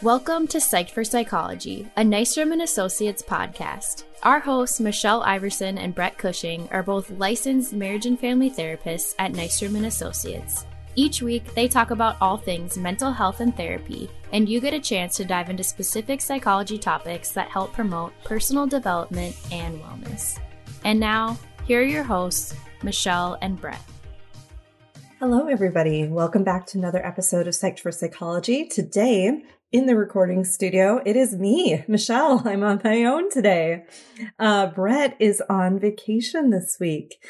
Welcome to Psyched for Psychology, a Nystrom and Associates podcast. Our hosts, Michelle Iversen and Brett Cushing, are both licensed marriage and family therapists at Nystrom and Associates. Each week, they talk about all things mental health and therapy, and you get a chance to dive into specific psychology topics that help promote personal development and wellness. And now, here are your hosts, Michelle and Brett. Hello, everybody. Welcome back to another episode of Psyched for Psychology. Today, in the recording studio, it is me, Michelle. I'm on my own today. Uh, Brett is on vacation this week.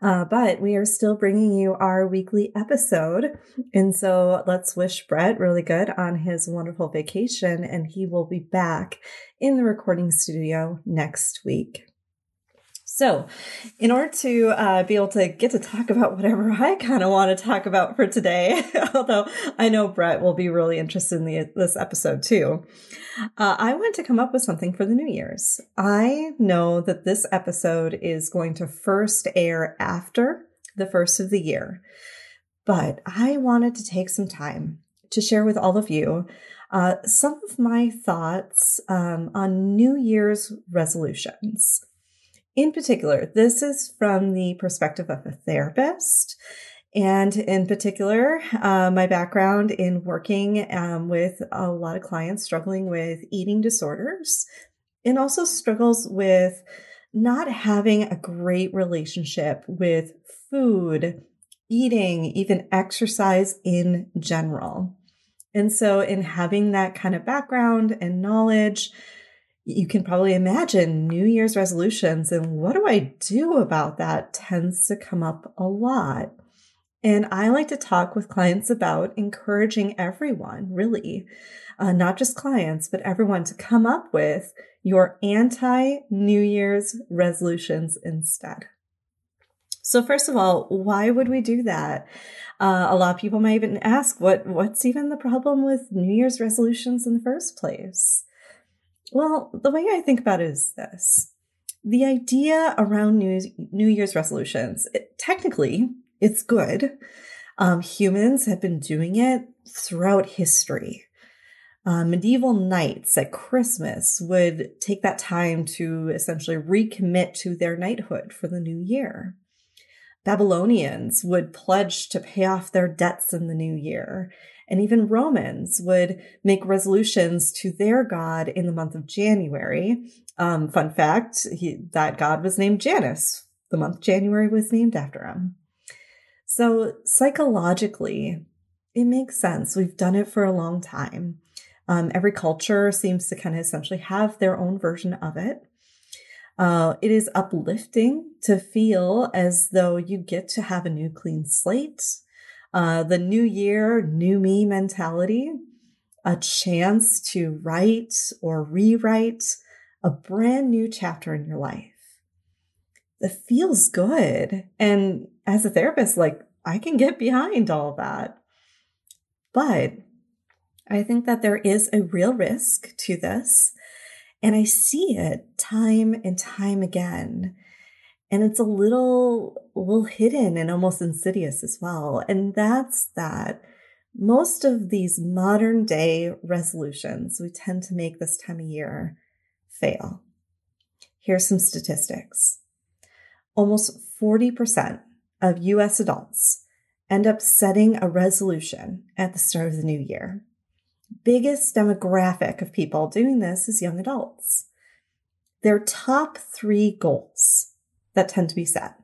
Uh, but we are still bringing you our weekly episode. And so let's wish Brett really good on his wonderful vacation. And he will be back in the recording studio next week. So, in order to uh, be able to get to talk about whatever I kind of want to talk about for today, although I know Brett will be really interested in the, this episode too, uh, I want to come up with something for the New Year's. I know that this episode is going to first air after the first of the year, but I wanted to take some time to share with all of you uh, some of my thoughts um, on New Year's resolutions. In particular, this is from the perspective of a therapist. And in particular, uh, my background in working um, with a lot of clients struggling with eating disorders and also struggles with not having a great relationship with food, eating, even exercise in general. And so, in having that kind of background and knowledge, you can probably imagine New Year's resolutions and what do I do about that tends to come up a lot. And I like to talk with clients about encouraging everyone, really, uh, not just clients, but everyone to come up with your anti New Year's resolutions instead. So first of all, why would we do that? Uh, a lot of people might even ask, what what's even the problem with New Year's resolutions in the first place? Well, the way I think about it is this. The idea around New, Year's resolutions, it, technically, it's good. Um, humans have been doing it throughout history. Uh, medieval knights at Christmas would take that time to essentially recommit to their knighthood for the new year. Babylonians would pledge to pay off their debts in the new year and even Romans would make resolutions to their god in the month of January. Um, fun fact, he, that god was named Janus. The month January was named after him. So psychologically, it makes sense. We've done it for a long time. Um, every culture seems to kind of essentially have their own version of it. Uh, it is uplifting to feel as though you get to have a new clean slate, uh, the new year, new me mentality, a chance to write or rewrite a brand new chapter in your life. That feels good. And as a therapist, like I can get behind all that. But I think that there is a real risk to this. And I see it time and time again and it's a little, little hidden and almost insidious as well. And that's that most of these modern day resolutions we tend to make this time of year fail. Here's some statistics. Almost 40% of US adults end up setting a resolution at the start of the new year. Biggest demographic of people doing this is young adults. Their top three goals that tend to be set.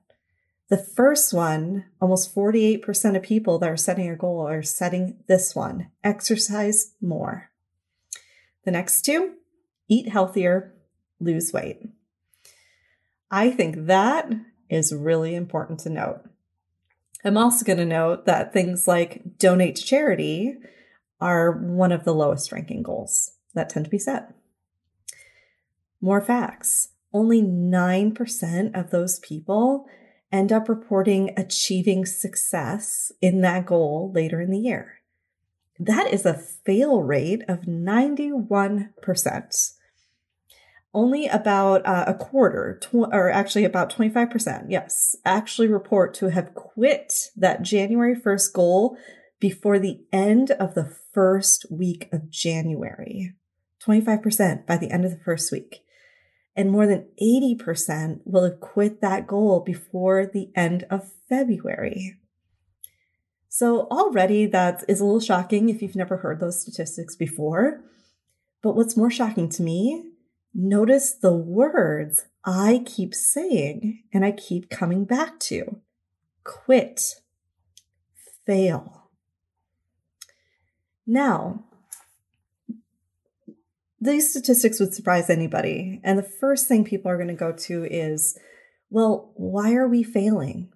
The first one, almost 48% of people that are setting a goal are setting this one exercise more. The next two, eat healthier, lose weight. I think that is really important to note. I'm also going to note that things like donate to charity are one of the lowest ranking goals that tend to be set. More facts only 9% of those people end up reporting achieving success in that goal later in the year. That is a fail rate of 91%. Only about uh, a quarter, tw- or actually about 25%, yes, actually report to have quit that January 1st goal before the end of the first week of January. 25% by the end of the first week. And more than 80% will have quit that goal before the end of February. So already that is a little shocking if you've never heard those statistics before. But what's more shocking to me, notice the words I keep saying and I keep coming back to. Quit. Fail. Now, these statistics would surprise anybody. And the first thing people are going to go to is, well, why are we failing?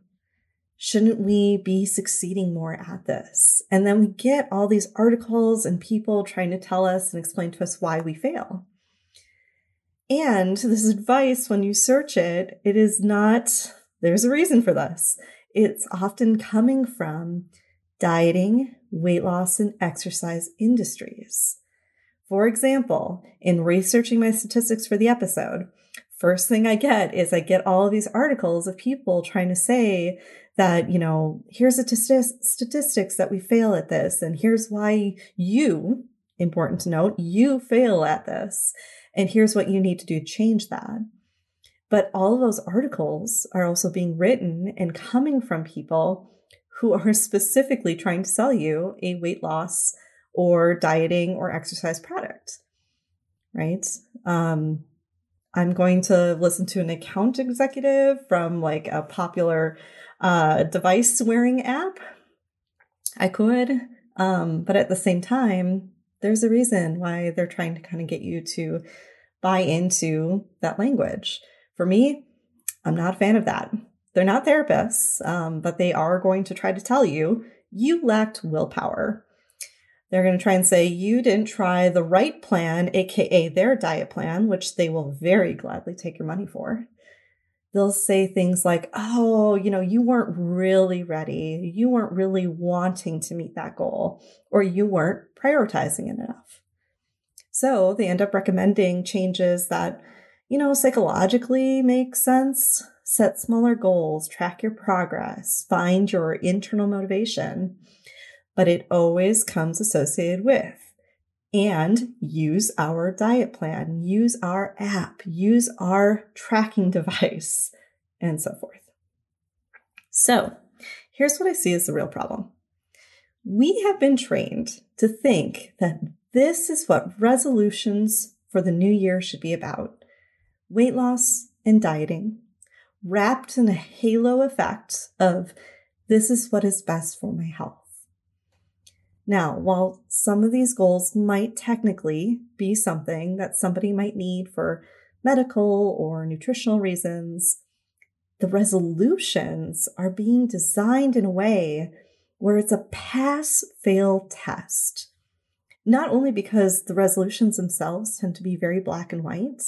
Shouldn't we be succeeding more at this? And then we get all these articles and people trying to tell us and explain to us why we fail. And this advice, when you search it, it is not, there's a reason for this. It's often coming from dieting, weight loss, and exercise industries. For example, in researching my statistics for the episode, first thing I get is I get all of these articles of people trying to say that, you know, here's the statistics that we fail at this, and here's why you, important to note, you fail at this, and here's what you need to do to change that. But all of those articles are also being written and coming from people who are specifically trying to sell you a weight loss or dieting or exercise product, right? Um, I'm going to listen to an account executive from like a popular uh, device wearing app. I could, um, but at the same time, there's a reason why they're trying to kind of get you to buy into that language. For me, I'm not a fan of that. They're not therapists, um, but they are going to try to tell you you lacked willpower. They're going to try and say you didn't try the right plan, aka their diet plan, which they will very gladly take your money for. They'll say things like, oh, you know, you weren't really ready. You weren't really wanting to meet that goal, or you weren't prioritizing it enough. So they end up recommending changes that, you know, psychologically make sense. Set smaller goals, track your progress, find your internal motivation but it always comes associated with. And use our diet plan, use our app, use our tracking device, and so forth. So, here's what I see as the real problem. We have been trained to think that this is what resolutions for the new year should be about weight loss and dieting, wrapped in a halo effect of this is what is best for my health. Now, while some of these goals might technically be something that somebody might need for medical or nutritional reasons, the resolutions are being designed in a way where it's a pass fail test. Not only because the resolutions themselves tend to be very black and white,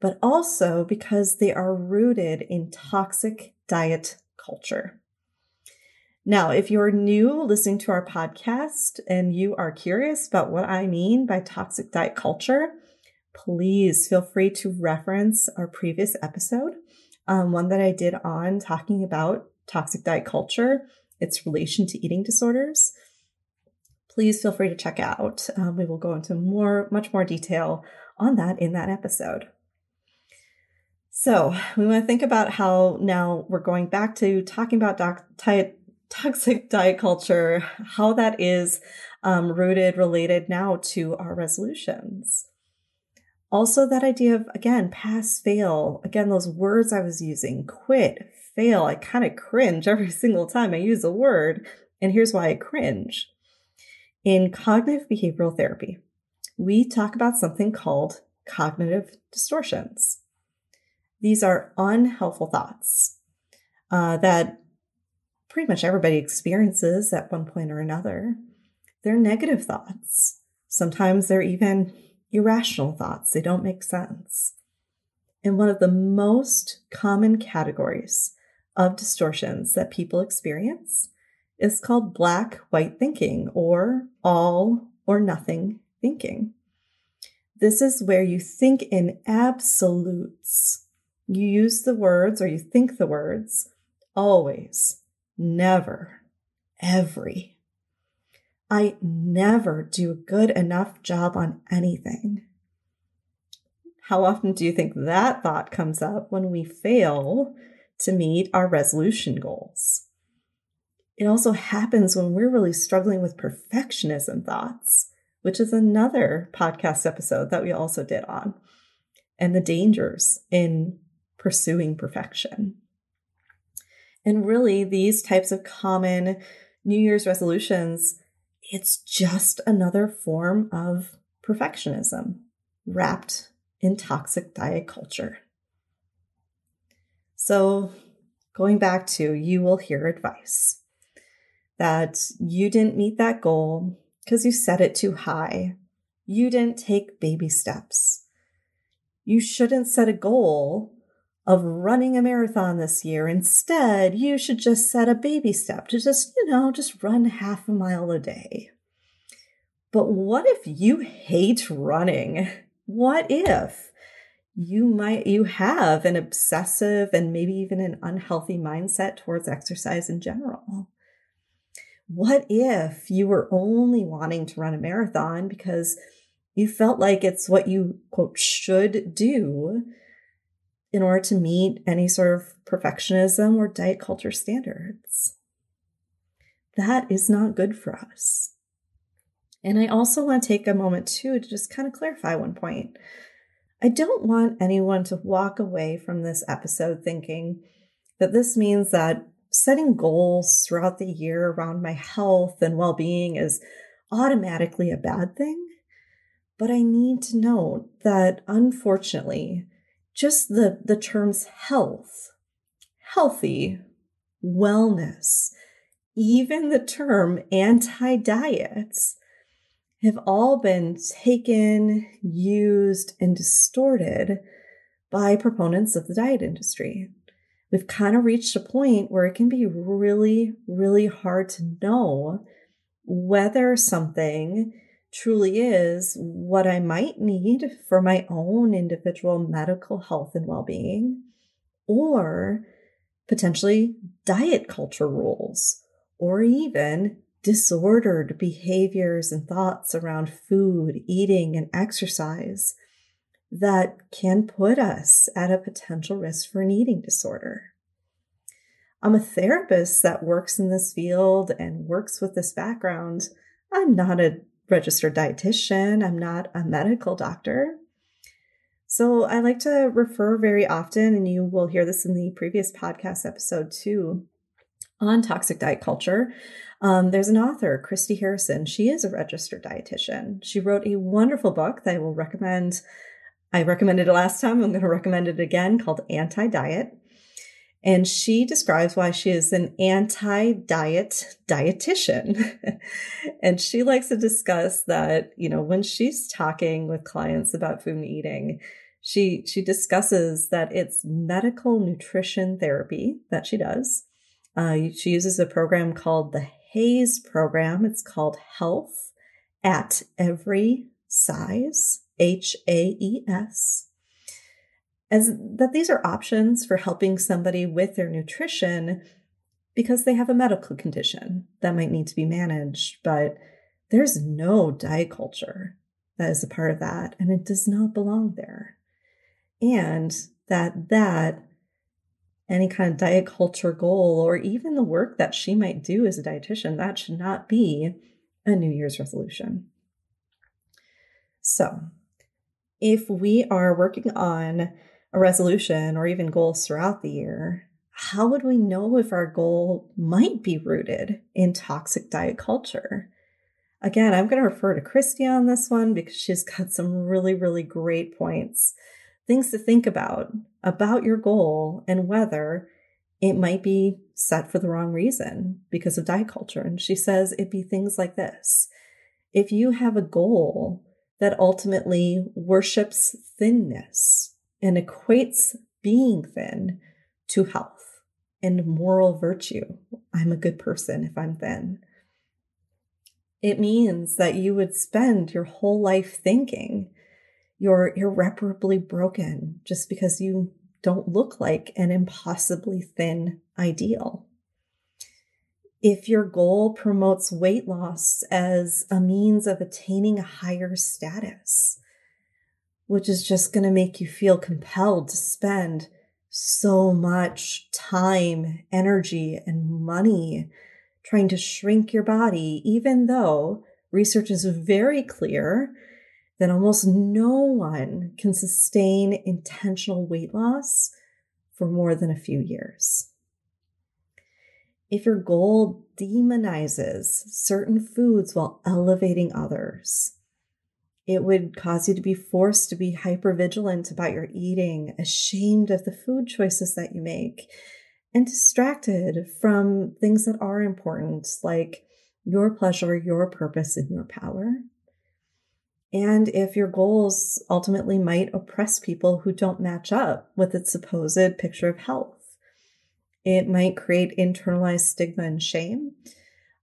but also because they are rooted in toxic diet culture. Now, if you're new listening to our podcast and you are curious about what I mean by toxic diet culture, please feel free to reference our previous episode, um, one that I did on talking about toxic diet culture, its relation to eating disorders. Please feel free to check out. Um, we will go into more, much more detail on that in that episode. So we want to think about how now we're going back to talking about doc- diet toxic diet culture, how that is um, rooted, related now to our resolutions. Also, that idea of, again, pass, fail. Again, those words I was using quit, fail. I kind of cringe every single time I use a word. And here's why I cringe. In cognitive behavioral therapy, we talk about something called cognitive distortions. These are unhelpful thoughts uh, that pretty much everybody experiences at one point or another. They're negative thoughts. Sometimes they're even irrational thoughts. They don't make sense. And one of the most common categories of distortions that people experience is called black white thinking or all or nothing thinking. This is where you think in absolutes. You use the words or you think the words always, never, every. I never do a good enough job on anything. How often do you think that thought comes up when we fail to meet our resolution goals? It also happens when we're really struggling with perfectionism thoughts, which is another podcast episode that we also did on, and the dangers in pursuing perfection. And really, these types of common New Year's resolutions it's just another form of perfectionism wrapped in toxic diet culture. So, going back to you will hear advice that you didn't meet that goal because you set it too high. You didn't take baby steps. You shouldn't set a goal of running a marathon this year. Instead, you should just set a baby step to just, you know, just run half a mile a day. But what if you hate running? What if you might you have an obsessive and maybe even an unhealthy mindset towards exercise in general? What if you were only wanting to run a marathon because you felt like it's what you quote should do in order to meet any sort of perfectionism or diet culture standards. That is not good for us. And I also want to take a moment too to just kind of clarify one point. I don't want anyone to walk away from this episode thinking that this means that setting goals throughout the year around my health and well being is automatically a bad thing. But I need to note that unfortunately, just the, the terms health, healthy, wellness, even the term anti diets have all been taken, used, and distorted by proponents of the diet industry. We've kind of reached a point where it can be really, really hard to know whether something truly is what I might need for my own individual medical health and well being, or potentially diet culture rules, or even disordered behaviors and thoughts around food, eating, and exercise that can put us at a potential risk for an eating disorder. I'm a therapist that works in this field and works with this background. I'm not a registered dietitian. I'm not a medical doctor. So I like to refer very often, and you will hear this in the previous podcast episode too, on toxic diet culture. Um, there's an author, Christy Harrison. She is a registered dietitian. She wrote a wonderful book that I will recommend. I recommended it last time. I'm going to recommend it again called Anti Diet. And she describes why she is an anti diet dietitian. and she likes to discuss that, you know, when she's talking with clients about food and eating, she, she discusses that it's medical nutrition therapy that she does. Uh, she uses a program called the HAES program. It's called Health at Every Size, H A E S as that these are options for helping somebody with their nutrition because they have a medical condition that might need to be managed, but there's no diet culture that is a part of that and it does not belong there. And that that any kind of diet culture goal or even the work that she might do as a dietitian, that should not be a New Year's resolution. So, if we are working on a resolution or even goals throughout the year, how would we know if our goal might be rooted in toxic diet culture? Again, I'm going to refer to Christy on this one because she's got some really, really great points. Things to think about about your goal and whether it might be set for the wrong reason because of diet culture. And she says it'd be things like this. If you have a goal that ultimately worships thinness, and equates being thin to health and moral virtue. I'm a good person if I'm thin. It means that you would spend your whole life thinking you're irreparably broken just because you don't look like an impossibly thin ideal. if your goal promotes weight loss as a means of attaining a higher status, which is just going to make you feel compelled to spend so much time, energy, and money trying to shrink your body, even though research is very clear that almost no one can sustain intentional weight loss for more than a few years. If your goal demonizes certain foods while elevating others, it would cause you to be forced to be hyper vigilant about your eating, ashamed of the food choices that you make, and distracted from things that are important, like your pleasure, your purpose, and your power. And if your goals ultimately might oppress people who don't match up with its supposed picture of health, it might create internalized stigma and shame.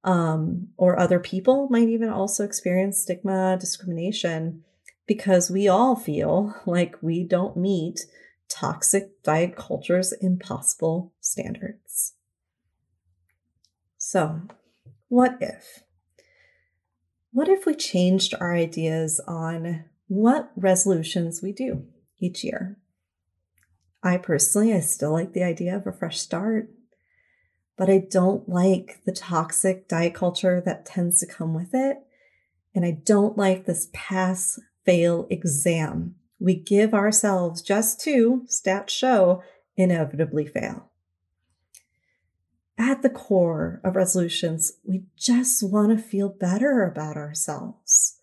Um, or other people might even also experience stigma, discrimination, because we all feel like we don't meet toxic diet culture's impossible standards. So, what if? What if we changed our ideas on what resolutions we do each year? I personally, I still like the idea of a fresh start, but I don't like the toxic diet culture that tends to come with it. And I don't like this pass fail exam we give ourselves just to, stats show, inevitably fail at the core of resolutions, we just want to feel better about ourselves.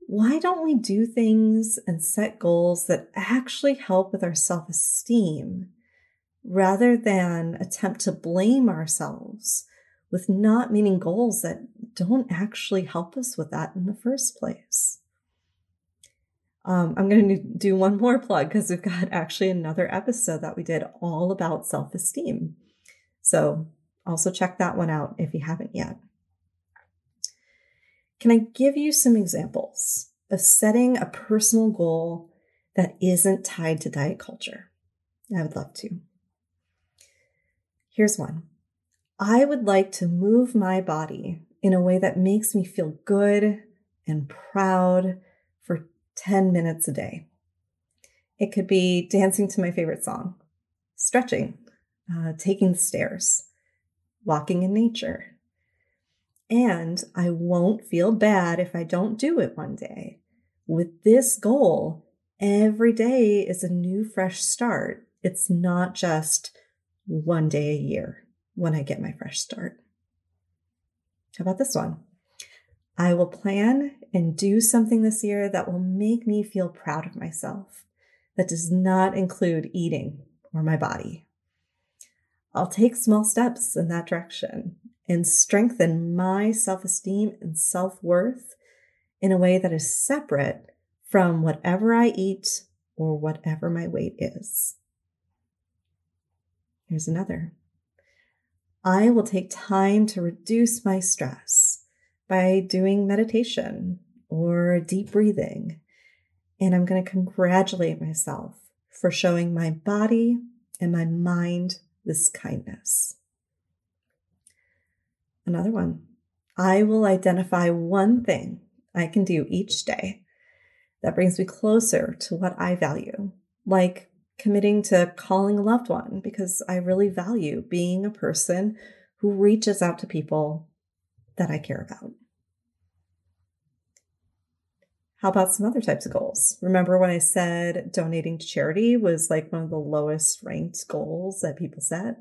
Why don't we do things and set goals that actually help with our self esteem rather than attempt to blame ourselves with not meeting goals that don't actually help us with that in the first place? Um, I'm going to do one more plug because we've got actually another episode that we did all about self esteem. So also check that one out if you haven't yet. Can I give you some examples of setting a personal goal that isn't tied to diet culture? I would love to. Here's one. I would like to move my body in a way that makes me feel good and proud for 10 minutes a day. It could be dancing to my favorite song, stretching, uh, taking the stairs, walking in nature. And I won't feel bad if I don't do it one day. With this goal, every day is a new, fresh start. It's not just one day a year when I get my fresh start. How about this one? I will plan and do something this year that will make me feel proud of myself. That does not include eating or my body. I'll take small steps in that direction and strengthen my self esteem and self worth in a way that is separate from whatever I eat or whatever my weight is. Here's another. I will take time to reduce my stress by doing meditation or deep breathing. And I'm going to congratulate myself for showing my body and my mind this kindness. Another one. I will identify one thing I can do each day that brings me closer to what I value, like committing to calling a loved one because I really value being a person who reaches out to people that I care about. How about some other types of goals? Remember when I said donating to charity was like one of the lowest ranked goals that people set?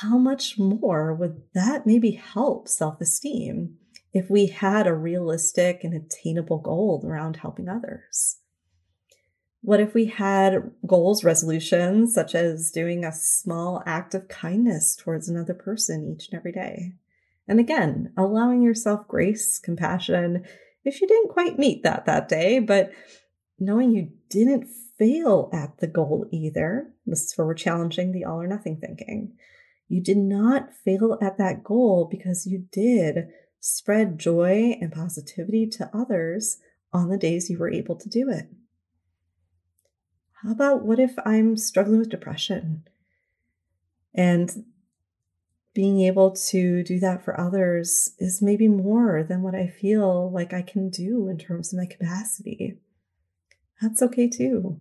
How much more would that maybe help self esteem if we had a realistic and attainable goal around helping others? What if we had goals, resolutions, such as doing a small act of kindness towards another person each and every day? And again, allowing yourself grace, compassion, if you didn't quite meet that that day, but knowing you didn't fail at the goal either, this is where we're challenging the all or nothing thinking. You did not fail at that goal because you did spread joy and positivity to others on the days you were able to do it. How about what if I'm struggling with depression? And being able to do that for others is maybe more than what I feel like I can do in terms of my capacity. That's okay too.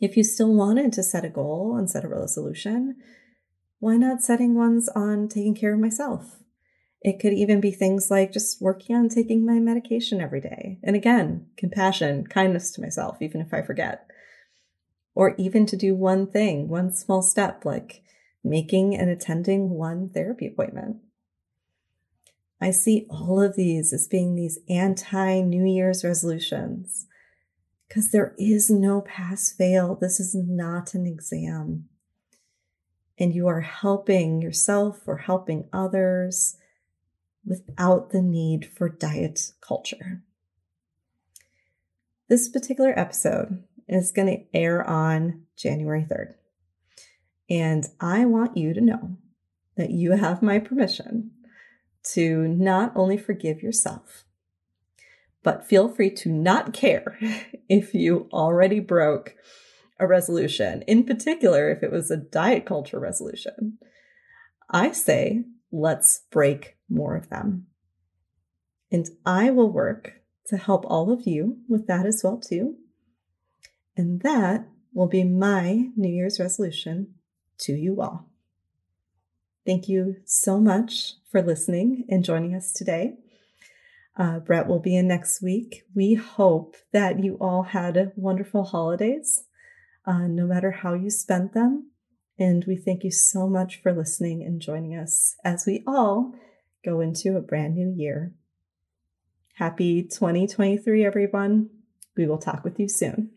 If you still wanted to set a goal and set a resolution, why not setting ones on taking care of myself? It could even be things like just working on taking my medication every day. And again, compassion, kindness to myself, even if I forget. Or even to do one thing, one small step, like making and attending one therapy appointment. I see all of these as being these anti New Year's resolutions because there is no pass fail. This is not an exam. And you are helping yourself or helping others without the need for diet culture. This particular episode is going to air on January 3rd. And I want you to know that you have my permission to not only forgive yourself, but feel free to not care if you already broke a resolution, in particular, if it was a diet culture resolution. I say, let's break more of them. And I will work to help all of you with that as well too. And that will be my New Year's resolution to you all. Thank you so much for listening and joining us today. Uh, Brett will be in next week. We hope that you all had wonderful holidays, uh, no matter how you spent them. And we thank you so much for listening and joining us as we all go into a brand new year. Happy 2023, everyone. We will talk with you soon.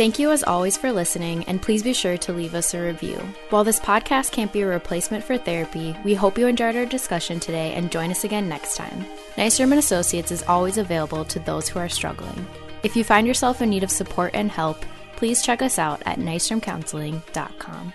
Thank you as always for listening, and please be sure to leave us a review. While this podcast can't be a replacement for therapy, we hope you enjoyed our discussion today and join us again next time. Nystrom and Associates is always available to those who are struggling. If you find yourself in need of support and help, please check us out at nystromcounseling.com.